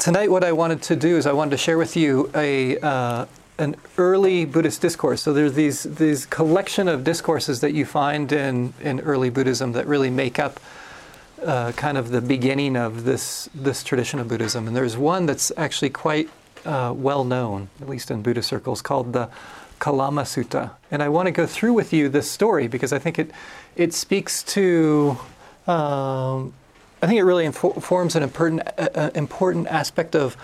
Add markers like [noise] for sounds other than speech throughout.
tonight, what I wanted to do is I wanted to share with you a uh, an early Buddhist discourse. So there's these these collection of discourses that you find in in early Buddhism that really make up uh, kind of the beginning of this this tradition of Buddhism. And there's one that's actually quite uh, well known, at least in Buddhist circles, called the Kalama Sutta. And I want to go through with you this story because I think it it speaks to um, I think it really informs an important, uh, important aspect of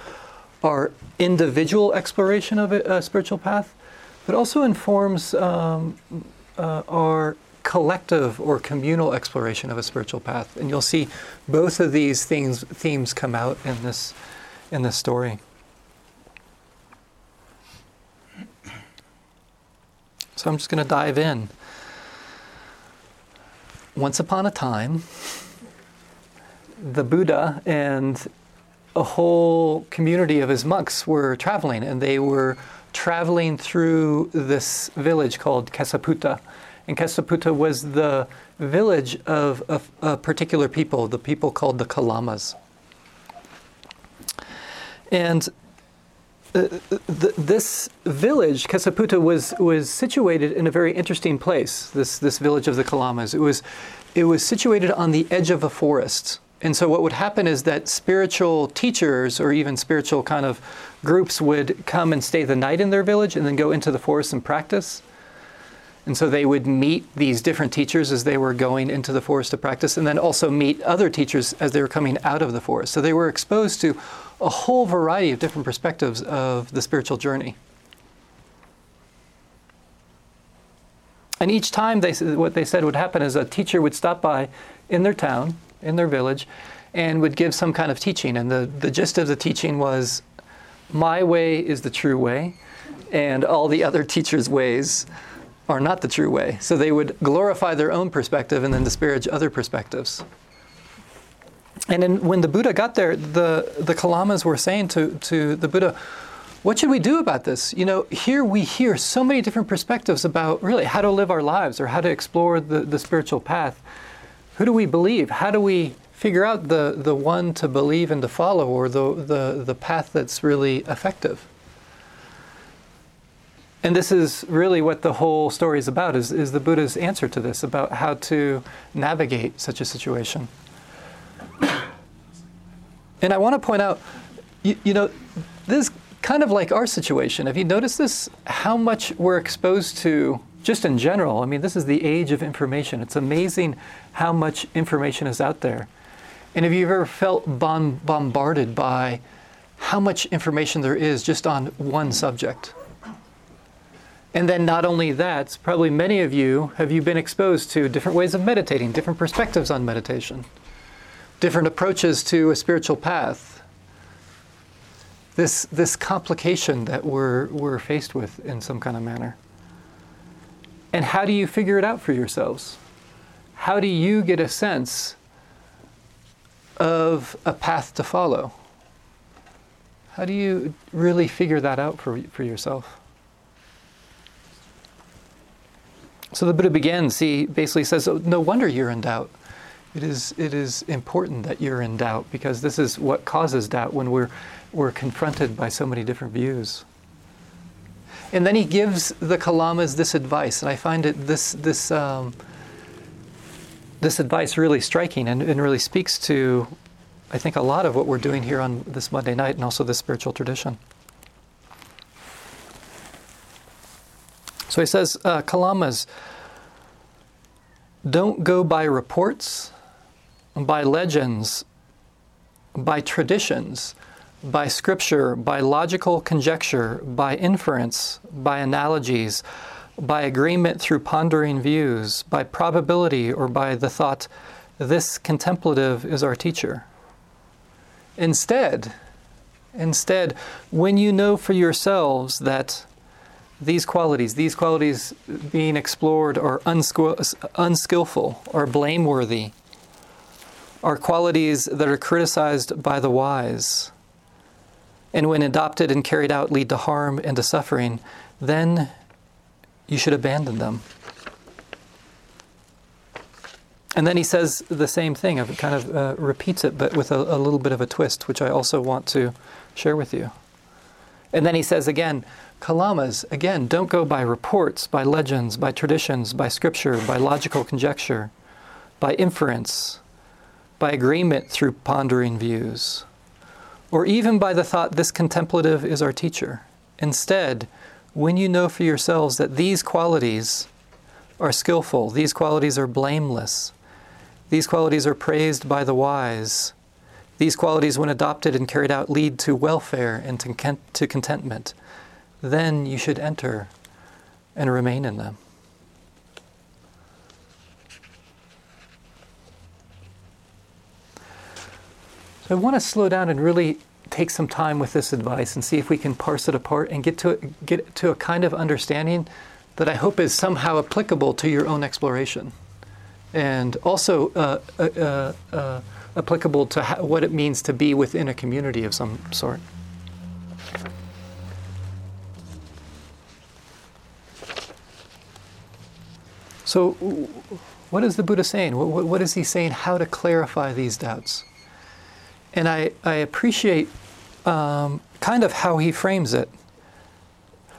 our individual exploration of a, a spiritual path, but also informs um, uh, our collective or communal exploration of a spiritual path. And you'll see both of these things, themes come out in this, in this story. So I'm just going to dive in. Once upon a time, the Buddha and a whole community of his monks were traveling, and they were traveling through this village called Kesaputta. And Kesaputta was the village of a, a particular people, the people called the Kalamas. And uh, the, this village, Kesaputta, was, was situated in a very interesting place, this, this village of the Kalamas. It was, it was situated on the edge of a forest. And so, what would happen is that spiritual teachers or even spiritual kind of groups would come and stay the night in their village and then go into the forest and practice. And so they would meet these different teachers as they were going into the forest to practice, and then also meet other teachers as they were coming out of the forest. So they were exposed to a whole variety of different perspectives of the spiritual journey. And each time, they, what they said would happen is a teacher would stop by in their town in their village and would give some kind of teaching. And the, the gist of the teaching was my way is the true way, and all the other teachers' ways are not the true way. So they would glorify their own perspective and then disparage other perspectives. And then when the Buddha got there, the, the Kalamas were saying to, to the Buddha, what should we do about this? You know, here we hear so many different perspectives about really how to live our lives or how to explore the, the spiritual path who do we believe? How do we figure out the, the one to believe and to follow or the, the, the path that's really effective? And this is really what the whole story is about, is, is the Buddha's answer to this, about how to navigate such a situation. [coughs] And I want to point out, you, you know, this is kind of like our situation. Have you noticed this? How much we're exposed to just in general, I mean, this is the age of information. It's amazing how much information is out there. And have you ever felt bombarded by how much information there is just on one subject? And then not only that, probably many of you have you been exposed to different ways of meditating, different perspectives on meditation, different approaches to a spiritual path. This, this complication that we're, we're faced with in some kind of manner. And how do you figure it out for yourselves? How do you get a sense of a path to follow? How do you really figure that out for, for yourself? So the Buddha begins, he basically says, oh, No wonder you're in doubt. It is, it is important that you're in doubt because this is what causes doubt when we're, we're confronted by so many different views. And then he gives the Kalamas this advice, and I find it this this um, this advice really striking and, and really speaks to, I think, a lot of what we're doing here on this Monday night, and also this spiritual tradition. So he says, uh, Kalamas, don't go by reports, by legends, by traditions by scripture, by logical conjecture, by inference, by analogies, by agreement through pondering views, by probability, or by the thought, this contemplative is our teacher. Instead, instead, when you know for yourselves that these qualities, these qualities being explored are unskillful or blameworthy, are qualities that are criticized by the wise and when adopted and carried out lead to harm and to suffering, then you should abandon them. and then he says the same thing, of kind of uh, repeats it, but with a, a little bit of a twist, which I also want to share with you. And then he says again, Kalamas, again, don't go by reports, by legends, by traditions, by scripture, by logical conjecture, by inference, by agreement through pondering views, or even by the thought this contemplative is our teacher. Instead, when you know for yourselves that these qualities are skillful, these qualities are blameless, these qualities are praised by the wise, these qualities, when adopted and carried out, lead to welfare and to contentment, then you should enter and remain in them. So I want to slow down and really take some time with this advice and see if we can parse it apart and get to get to a kind of understanding that I hope is somehow applicable to your own exploration, and also uh, uh, uh, uh applicable to what it means to be within a community of some sort. So, what is the Buddha saying? What, what is he saying? How to clarify these doubts? And I, I appreciate um, kind of how he frames it.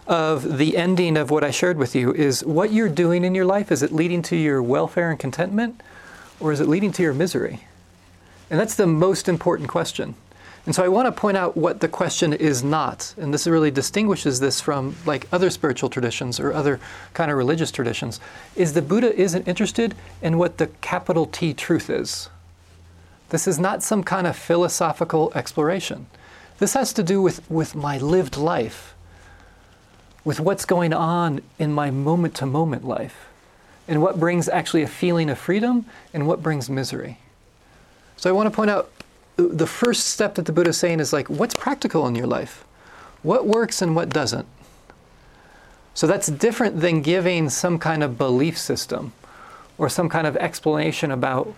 Of the ending of what I shared with you is what you're doing in your life, is it leading to your welfare and contentment, or is it leading to your misery? And that's the most important question. And so I want to point out what the question is not. And this really distinguishes this from like other spiritual traditions or other kind of religious traditions. Is the Buddha isn't interested in what the capital T truth is. This is not some kind of philosophical exploration. This has to do with, with my lived life, with what's going on in my moment to moment life, and what brings actually a feeling of freedom and what brings misery. So I want to point out uh, the first step that the Buddha is saying is like, what's practical in your life? What works and what doesn't? So that's different than giving some kind of belief system or some kind of explanation about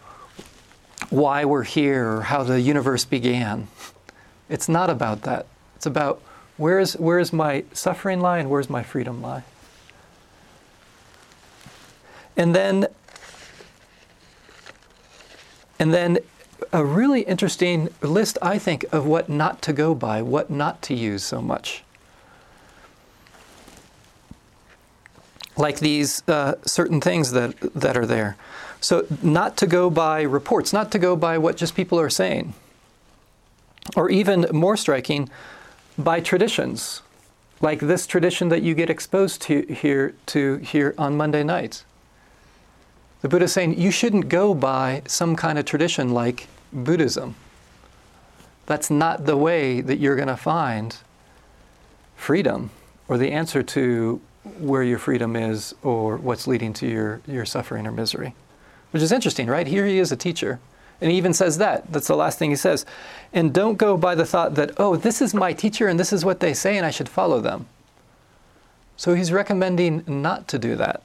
why we're here or how the universe began. It's not about that. It's about where is, where is my suffering lie and where's my freedom lie? And then, and then a really interesting list, I think, of what not to go by, what not to use so much. Like these uh, certain things that, that are there. So, not to go by reports, not to go by what just people are saying. Or even more striking, by traditions, like this tradition that you get exposed to here, to here on Monday nights. The Buddha is saying you shouldn't go by some kind of tradition like Buddhism. That's not the way that you're going to find freedom or the answer to where your freedom is or what's leading to your, your suffering or misery. Which is interesting, right? Here he is a teacher. And he even says that. That's the last thing he says. And don't go by the thought that, oh, this is my teacher and this is what they say and I should follow them. So he's recommending not to do that.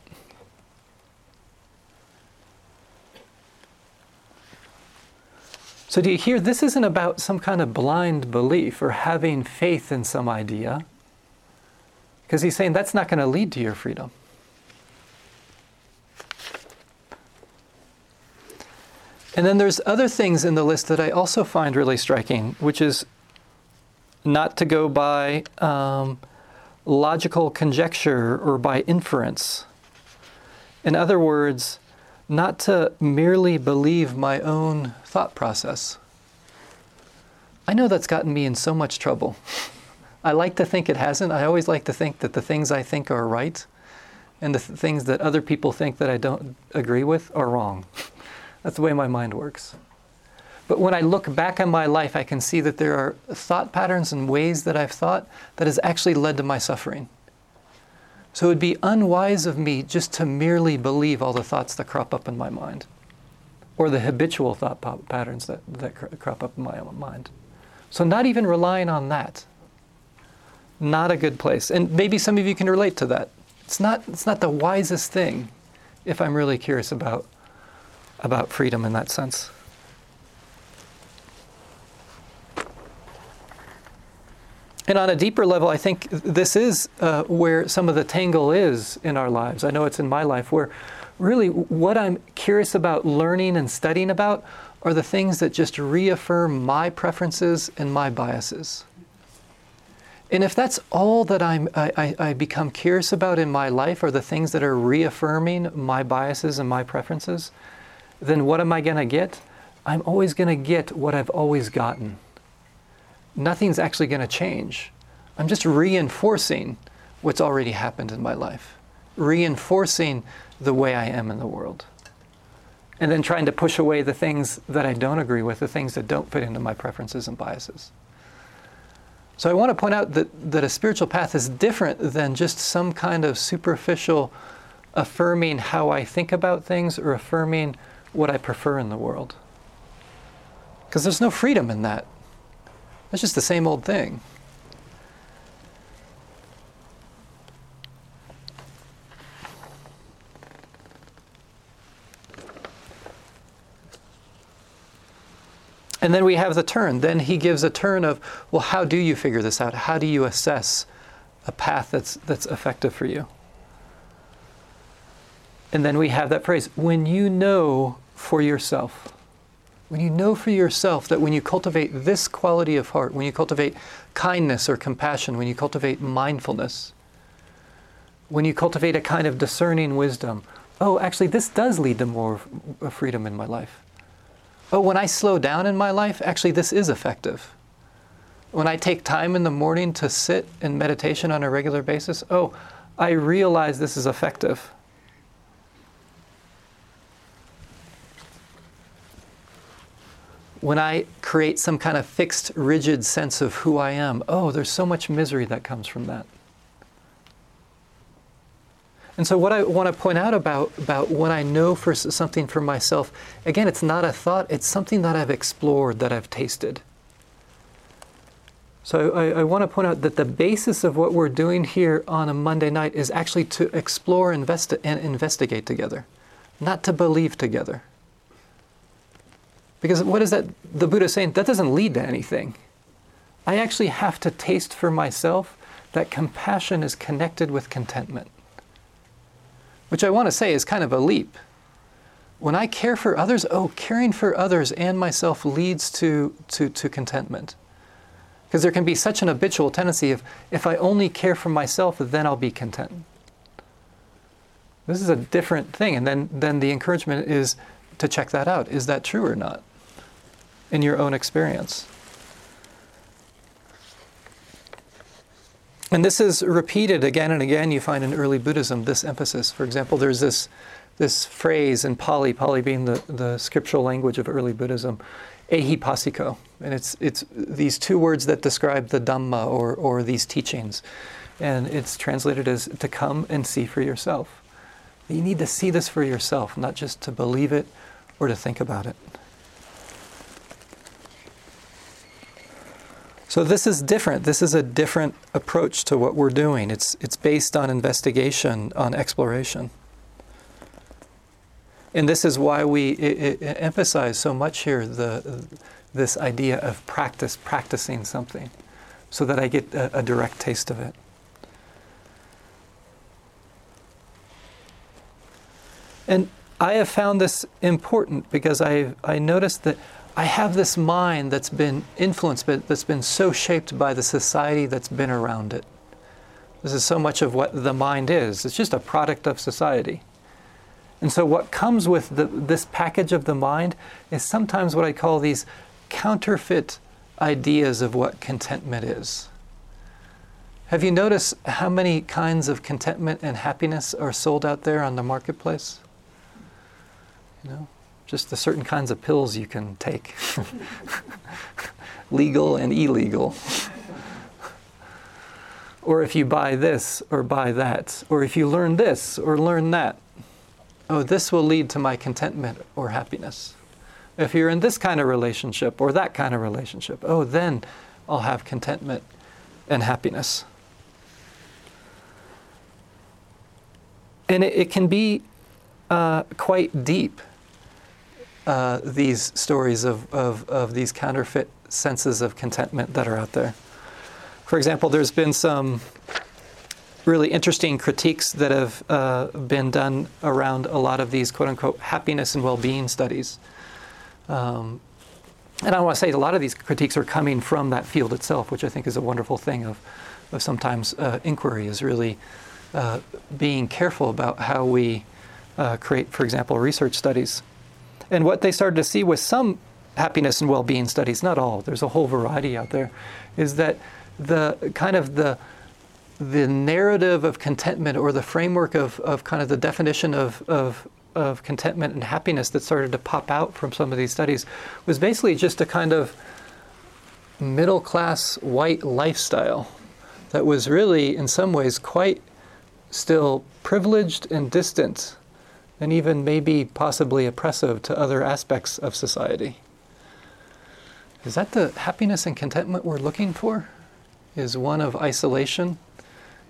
So, do you hear? This isn't about some kind of blind belief or having faith in some idea. Because he's saying that's not going to lead to your freedom. And then there's other things in the list that I also find really striking, which is not to go by um, logical conjecture or by inference. In other words, not to merely believe my own thought process. I know that's gotten me in so much trouble. [laughs] I like to think it hasn't. I always like to think that the things I think are right and the th- things that other people think that I don't agree with are wrong. [laughs] That's the way my mind works. But when I look back on my life, I can see that there are thought patterns and ways that I've thought that has actually led to my suffering. So it would be unwise of me just to merely believe all the thoughts that crop up in my mind or the habitual thought patterns that, that crop up in my own mind. So, not even relying on that. Not a good place. And maybe some of you can relate to that. It's not, it's not the wisest thing if I'm really curious about about freedom in that sense. And on a deeper level, I think this is uh, where some of the tangle is in our lives. I know it's in my life where, really what I'm curious about learning and studying about are the things that just reaffirm my preferences and my biases. And if that's all that I'm, I, I, become curious about in my life are the things that are reaffirming my biases and my preferences, then what am I going to get? I'm always going to get what I've always gotten. Nothing's actually going to change. I'm just reinforcing what's already happened in my life, reinforcing the way I am in the world. And then trying to push away the things that I don't agree with, the things that don't fit into my preferences and biases. So I want to point out that, that a spiritual path is different than just some kind of superficial affirming how I think about things or affirming what I prefer in the world. Because there's no freedom in that. It's just the same old thing. And then we have the turn. Then he gives a turn of, well, how do you figure this out? How do you assess a path that's, that's effective for you? And then we have that phrase when you know for yourself. When you know for yourself that when you cultivate this quality of heart, when you cultivate kindness or compassion, when you cultivate mindfulness, when you cultivate a kind of discerning wisdom, oh, actually, this does lead to more freedom in my life. Oh, when I slow down in my life, actually, this is effective. When I take time in the morning to sit in meditation on a regular basis, oh, I realize this is effective. When I create some kind of fixed, rigid sense of who I am, oh, there's so much misery that comes from that. And so, what I want to point out about, about when I know for something for myself, again, it's not a thought, it's something that I've explored, that I've tasted. So, I, I want to point out that the basis of what we're doing here on a Monday night is actually to explore investi- and investigate together, not to believe together. Because what is that the Buddha saying? That doesn't lead to anything. I actually have to taste for myself that compassion is connected with contentment which I want to say is kind of a leap. When I care for others, oh, caring for others and myself leads to, to, to contentment. Because there can be such an habitual tendency of, if I only care for myself, then I'll be content. This is a different thing. And then, then the encouragement is to check that out. Is that true or not in your own experience? And this is repeated again and again. You find in early Buddhism this emphasis. For example, there's this, this phrase in Pali, Pali being the, the scriptural language of early Buddhism, ehipassiko. And it's, it's these two words that describe the Dhamma or, or these teachings. And it's translated as to come and see for yourself. You need to see this for yourself, not just to believe it or to think about it. So this is different. This is a different approach to what we're doing. It's, it's based on investigation, on exploration. And this is why we it, it emphasize so much here the, this idea of practice, practicing something, so that I get a, a direct taste of it. And I have found this important because I, I noticed that I have this mind that's been influenced, but that's been so shaped by the society that's been around it. This is so much of what the mind is. It's just a product of society. And so, what comes with the, this package of the mind is sometimes what I call these counterfeit ideas of what contentment is. Have you noticed how many kinds of contentment and happiness are sold out there on the marketplace? You know, just the certain kinds of pills you can take [laughs] legal and illegal. or if you buy this or buy that, or if you learn this or learn that, oh, this will lead to my contentment or happiness. If you're in this kind of relationship or that kind of relationship, oh, then I'll have contentment and happiness. And it, it can be uh, quite deep uh, these stories of, of, of these counterfeit senses of contentment that are out there. For example, there's been some really interesting critiques that have uh, been done around a lot of these quote unquote happiness and well being studies. Um, and I want to say a lot of these critiques are coming from that field itself, which I think is a wonderful thing of, of sometimes uh, inquiry is really uh, being careful about how we uh, create, for example, research studies. And what they started to see with some happiness and well-being studies, not all, there's a whole variety out there, is that the kind of the the narrative of contentment or the framework of, of kind of the definition of, of, of contentment and happiness that started to pop out from some of these studies was basically just a kind of middle class white lifestyle that was really, in some ways, quite still privileged and distant, and even maybe possibly oppressive to other aspects of society. Is that the happiness and contentment we're looking for? Is one of isolation,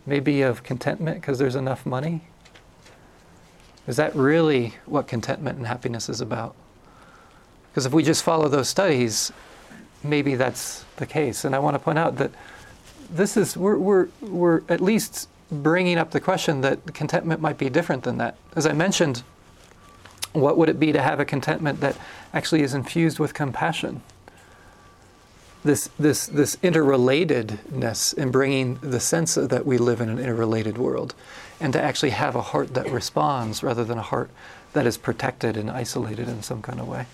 maybe of contentment because there's enough money? Is that really what contentment and happiness is about? Because if we just follow those studies, maybe that's the case. And I want to point out that this is, we're, we're, we're at least bringing up the question that contentment might be different than that. As I mentioned, what would it be to have a contentment that actually is infused with compassion? This, this, this interrelatedness in bringing the sense that we live in an interrelated world and to actually have a heart that responds rather than a heart that is protected and isolated in some kind of way.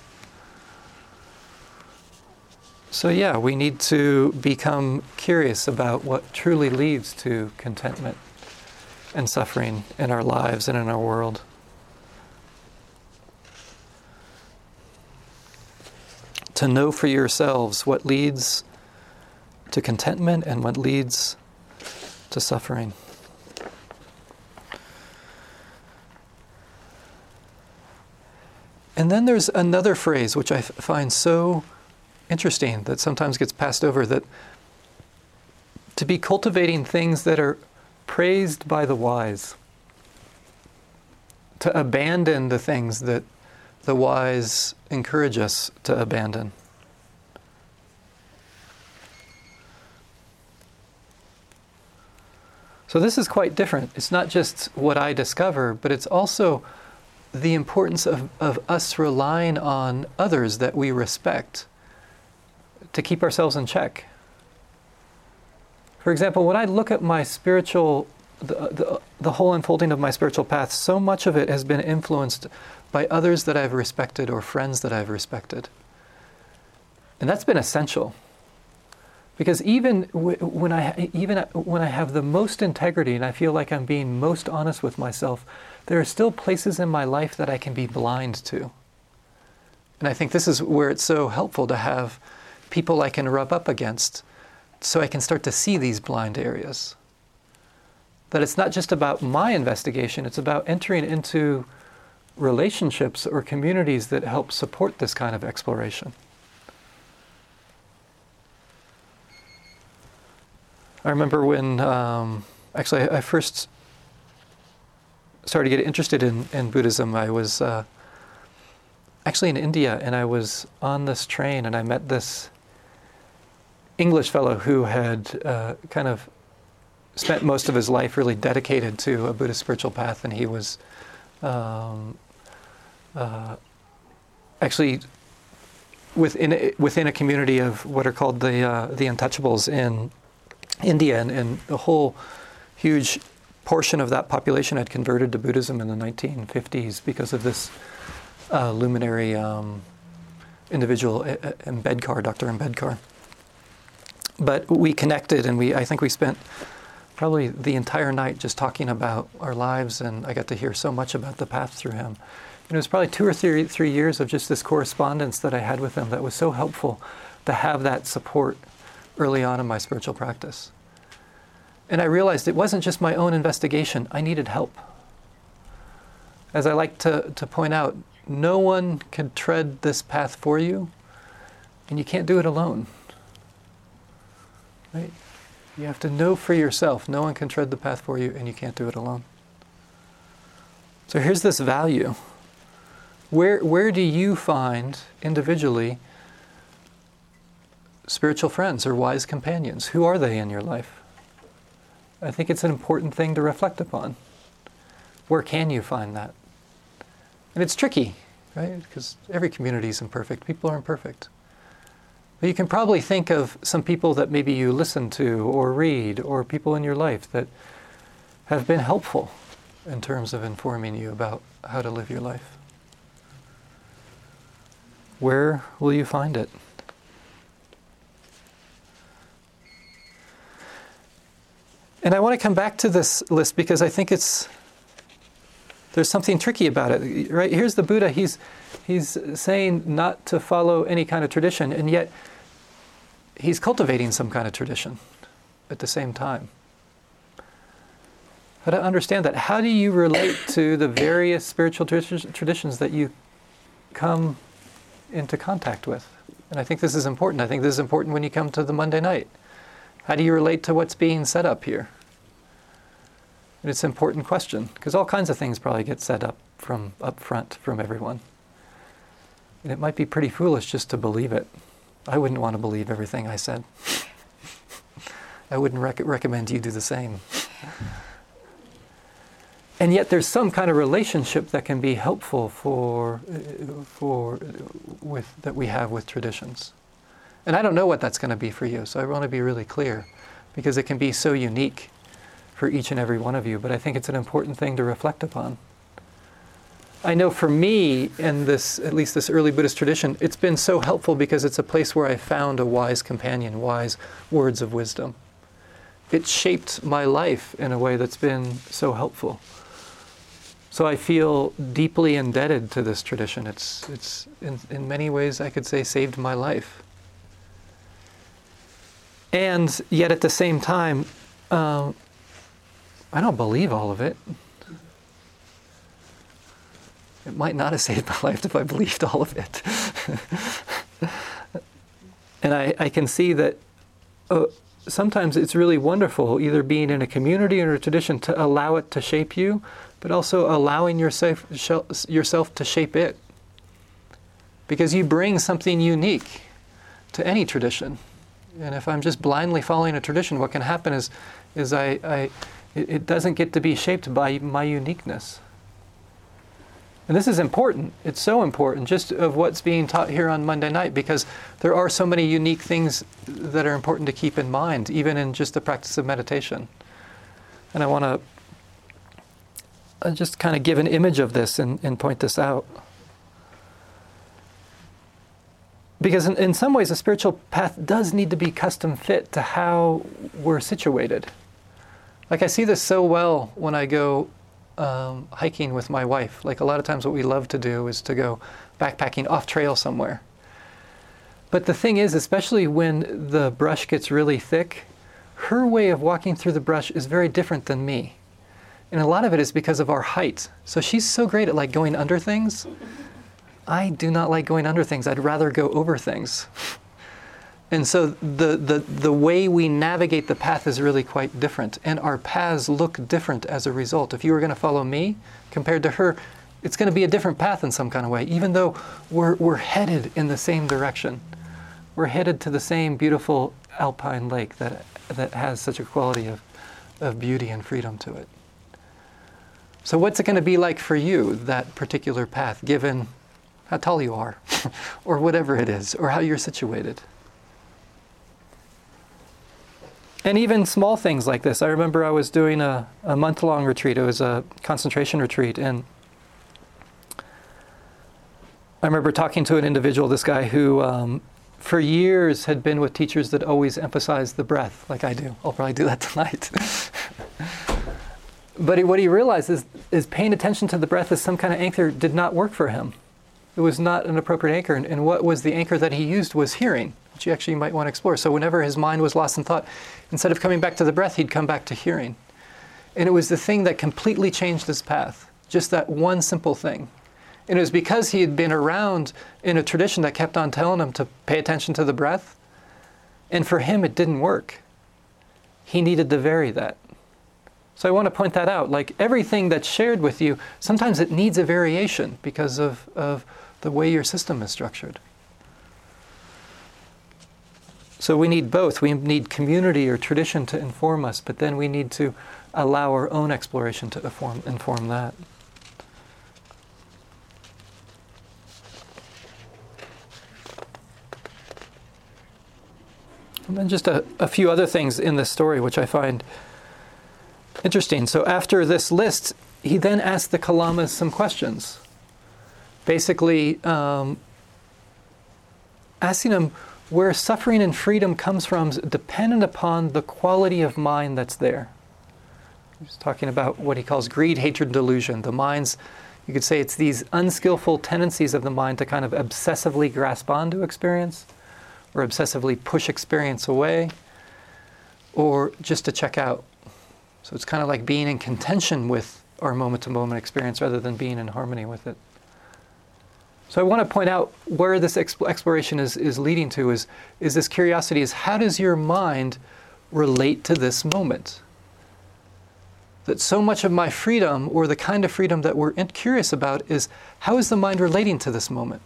So, yeah, we need to become curious about what truly leads to contentment and suffering in our lives and in our world. To know for yourselves what leads to contentment and what leads to suffering. And then there's another phrase which I find so interesting that sometimes gets passed over that to be cultivating things that are praised by the wise, to abandon the things that the wise encourage us to abandon. So, this is quite different. It's not just what I discover, but it's also the importance of, of us relying on others that we respect to keep ourselves in check. For example, when I look at my spiritual, the, the, the, whole unfolding of my spiritual path, so much of it has been influenced by others that I've respected or friends that I've respected. And that's been essential. Because even when I, even when I have the most integrity and I feel like I'm being most honest with myself, there are still places in my life that I can be blind to. And I think this is where it's so helpful to have people I can rub up against so I can start to see these blind areas. That it's not just about my investigation, it's about entering into relationships or communities that help support this kind of exploration. I remember when, um, actually, I first started to get interested in, in Buddhism. I was uh, actually in India and I was on this train and I met this English fellow who had uh, kind of spent most of his life really dedicated to a Buddhist spiritual path, and he was um, uh, actually within a, within a community of what are called the uh, the untouchables in India, and, and a whole huge portion of that population had converted to Buddhism in the 1950s because of this uh, luminary um, individual, Ambedkar, Dr. Ambedkar but we connected and we I think we spent probably the entire night just talking about our lives and I got to hear so much about the path through him. And it was probably two or three, three years of just this correspondence that I had with him that was so helpful to have that support early on in my spiritual practice. And I realized it wasn't just my own investigation, I needed help. As I like to, to point out, no one can tread this path for you, and you can't do it alone. Right? You have to know for yourself. No one can tread the path for you, and you can't do it alone. So here's this value. Where, where do you find individually spiritual friends or wise companions? Who are they in your life? I think it's an important thing to reflect upon. Where can you find that? And it's tricky, right? Because every community is imperfect. People are imperfect. But you can probably think of some people that maybe you listen to or read or people in your life that have been helpful in terms of informing you about how to live your life. Where will you find it? And I want to come back to this list because I think it's there's something tricky about it. Right here's the Buddha. He's he's saying not to follow any kind of tradition, and yet he's cultivating some kind of tradition at the same time. How to understand that? How do you relate [coughs] to the various spiritual traditions that you come into contact with? And I think this is important. I think this is important when you come to the Monday night. How do you relate to what's being set up here? And it's an important question because all kinds of things probably get set up from up front from everyone. And it might be pretty foolish just to believe it. I wouldn't want to believe everything I said. I wouldn't rec- recommend you do the same. and yet there's some kind of relationship that can be helpful for, for with, that we have with traditions. And I don't know what that's going to be for you, so I want to be really clear because it can be so unique for each and every one of you, but I think it's an important thing to reflect upon. I know for me, in this, at least this early Buddhist tradition, it's been so helpful because it's a place where I found a wise companion, wise words of wisdom. It shaped my life in a way that's been so helpful. So I feel deeply indebted to this tradition. It's, it's in, in many ways, I could say, saved my life. And yet at the same time, uh, I don't believe all of it. It might not have saved my [laughs] life if I believed all of it. [laughs] and I, I, can see that uh, sometimes it's really wonderful either being in a community or a tradition to allow it to shape you, but also allowing yourself, yourself to shape it. Because you bring something unique to any tradition. And if I'm just blindly following a tradition, what can happen is, is I, I it, it doesn't get to be shaped by my uniqueness. And this is important. It's so important just of what's being taught here on Monday night because there are so many unique things that are important to keep in mind, even in just the practice of meditation. And I want to uh, just kind of give an image of this and, and point this out. Because in, in some ways, a spiritual path does need to be custom fit to how we're situated. Like I see this so well when I go um, hiking with my wife. Like a lot of times, what we love to do is to go backpacking off trail somewhere. But the thing is, especially when the brush gets really thick, her way of walking through the brush is very different than me. And a lot of it is because of our height. So she's so great at like going under things. I do not like going under things. I'd rather go over things. [laughs] And so the, the, the way we navigate the path is really quite different. And our paths look different as a result. If you were going to follow me compared to her, it's going to be a different path in some kind of way, even though we're, we're headed in the same direction. We're headed to the same beautiful alpine lake that, that has such a quality of, of beauty and freedom to it. So, what's it going to be like for you, that particular path, given how tall you are, [laughs] or whatever it is, or how you're situated? And even small things like this. I remember I was doing a, a month long retreat, it was a concentration retreat, and I remember talking to an individual, this guy who um, for years had been with teachers that always emphasized the breath, like I do. I'll probably do that [laughs] tonight. but he, what he realized is, is paying attention to the breath as some kind of anchor did not work for him. It was not an appropriate anchor, and, and what was the anchor that he used was hearing which you actually might want to explore. So whenever his mind was lost in thought, instead of coming back to the breath, he'd come back to hearing. And it was the thing that completely changed his path, just that one simple thing. And it was because he had been around in a tradition that kept on telling him to pay attention to the breath. And for him, it didn't work. He needed to vary that. So I want to point that out. Like everything that's shared with you, sometimes it needs a variation because of, of the way your system is structured. So we need both. We need community or tradition to inform us, but then we need to allow our own exploration to inform, inform that. And then just a, a few other things in this story which I find interesting. So after this list, he then asked the Kalamas some questions. Basically, um, asking them where suffering and freedom comes from is dependent upon the quality of mind that's there. He's talking about what he calls greed, hatred, delusion. The mind's, you could say it's these unskillful tendencies of the mind to kind of obsessively grasp onto experience or obsessively push experience away or just to check out. So it's kind of like being in contention with our moment to moment experience rather than being in harmony with it. So I want to point out where this exploration is, is leading to is, is this curiosity is how does your mind relate to this moment? That so much of my freedom, or the kind of freedom that we're curious about, is how is the mind relating to this moment?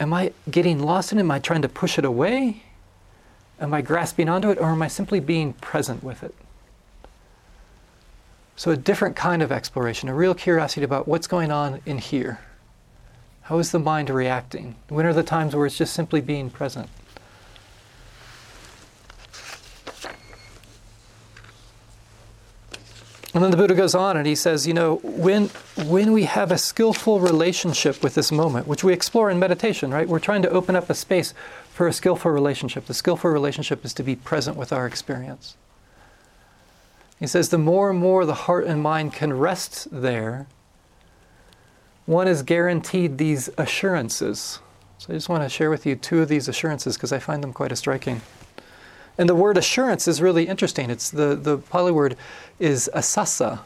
Am I getting lost in it? Am I trying to push it away? Am I grasping onto it, or am I simply being present with it? So, a different kind of exploration, a real curiosity about what's going on in here. How is the mind reacting? When are the times where it's just simply being present? And then the Buddha goes on and he says, you know, when, when we have a skillful relationship with this moment, which we explore in meditation, right? We're trying to open up a space for a skillful relationship. The skillful relationship is to be present with our experience. He says, the more and more the heart and mind can rest there, one is guaranteed these assurances. So I just want to share with you two of these assurances because I find them quite striking. And the word assurance is really interesting. It's the, the Pali word is asasa,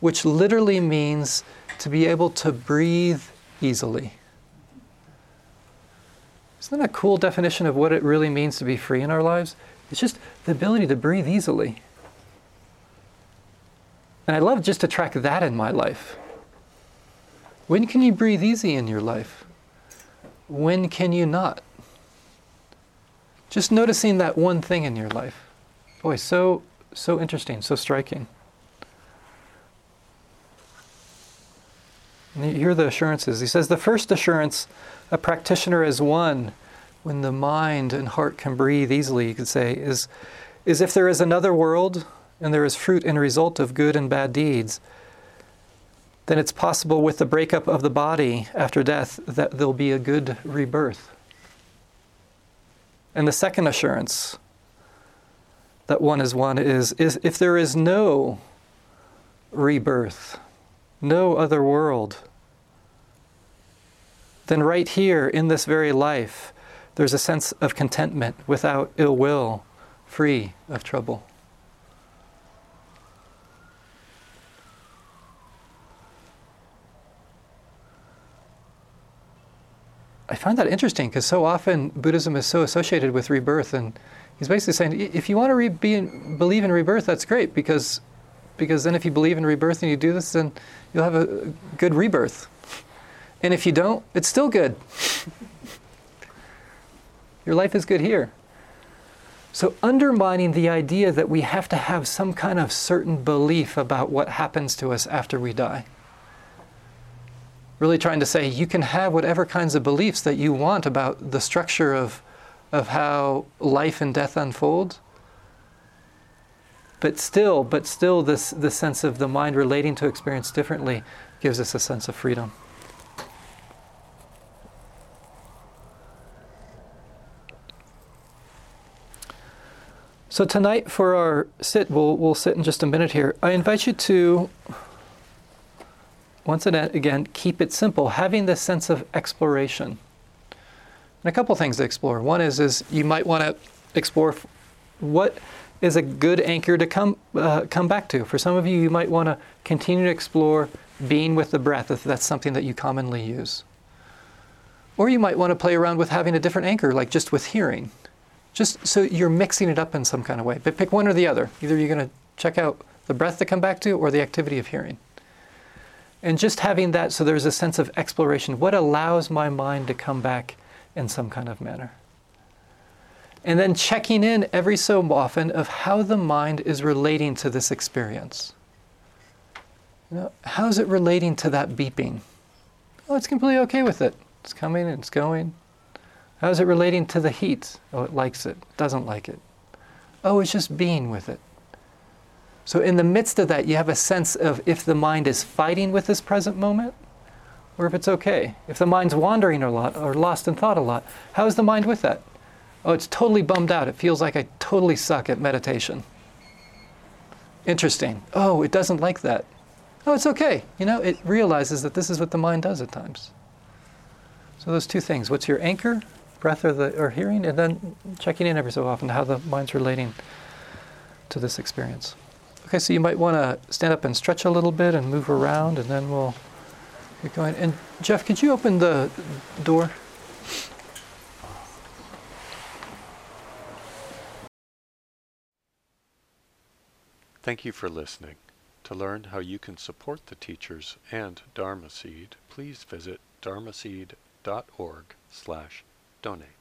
which literally means to be able to breathe easily. Isn't that a cool definition of what it really means to be free in our lives? It's just the ability to breathe easily. And I love just to track that in my life. When can you breathe easy in your life? When can you not? Just noticing that one thing in your life. Boy, so so interesting, so striking. And you hear the assurances. He says the first assurance a practitioner is one when the mind and heart can breathe easily, you could say, is, is if there is another world and there is fruit and result of good and bad deeds, then it's possible with the breakup of the body after death that there'll be a good rebirth. And the second assurance that one is one is, is if there is no rebirth, no other world, then right here in this very life, there's a sense of contentment without ill will, free of trouble. I find that interesting because so often Buddhism is so associated with rebirth, and he's basically saying if you want to re- be in, believe in rebirth, that's great because because then if you believe in rebirth and you do this, then you'll have a good rebirth. And if you don't, it's still good. [laughs] Your life is good here. So, undermining the idea that we have to have some kind of certain belief about what happens to us after we die really trying to say you can have whatever kinds of beliefs that you want about the structure of, of how life and death unfold. But still, but still this, this sense of the mind relating to experience differently gives us a sense of freedom. So tonight for our sit, we'll, we'll sit in just a minute here. I invite you to once again, keep it simple, having this sense of exploration. And a couple things to explore. One is, is you might want to explore what is a good anchor to come, uh, come back to. For some of you, you might want to continue to explore being with the breath, if that's something that you commonly use. Or you might want to play around with having a different anchor, like just with hearing. Just so you're mixing it up in some kind of way. But pick one or the other. Either you're going to check out the breath to come back to or the activity of hearing. And just having that, so there's a sense of exploration. What allows my mind to come back in some kind of manner? And then checking in every so often of how the mind is relating to this experience. You know, how's it relating to that beeping? Oh, it's completely okay with it. It's coming and it's going. How's it relating to the heat? Oh, it likes it, doesn't like it. Oh, it's just being with it. So, in the midst of that, you have a sense of if the mind is fighting with this present moment or if it's okay. If the mind's wandering a lot or lost in thought a lot, how is the mind with that? Oh, it's totally bummed out. It feels like I totally suck at meditation. Interesting. Oh, it doesn't like that. Oh, it's okay. You know, it realizes that this is what the mind does at times. So those two things. What's your anchor? Breath or the or hearing, and then checking in every so often how the mind's relating to this experience. Okay, so you might want to stand up and stretch a little bit and move around, and then we'll get going. And Jeff, could you open the door? Thank you for listening. To learn how you can support the teachers and Dharma Seed, please visit dharmaseed.org slash donate.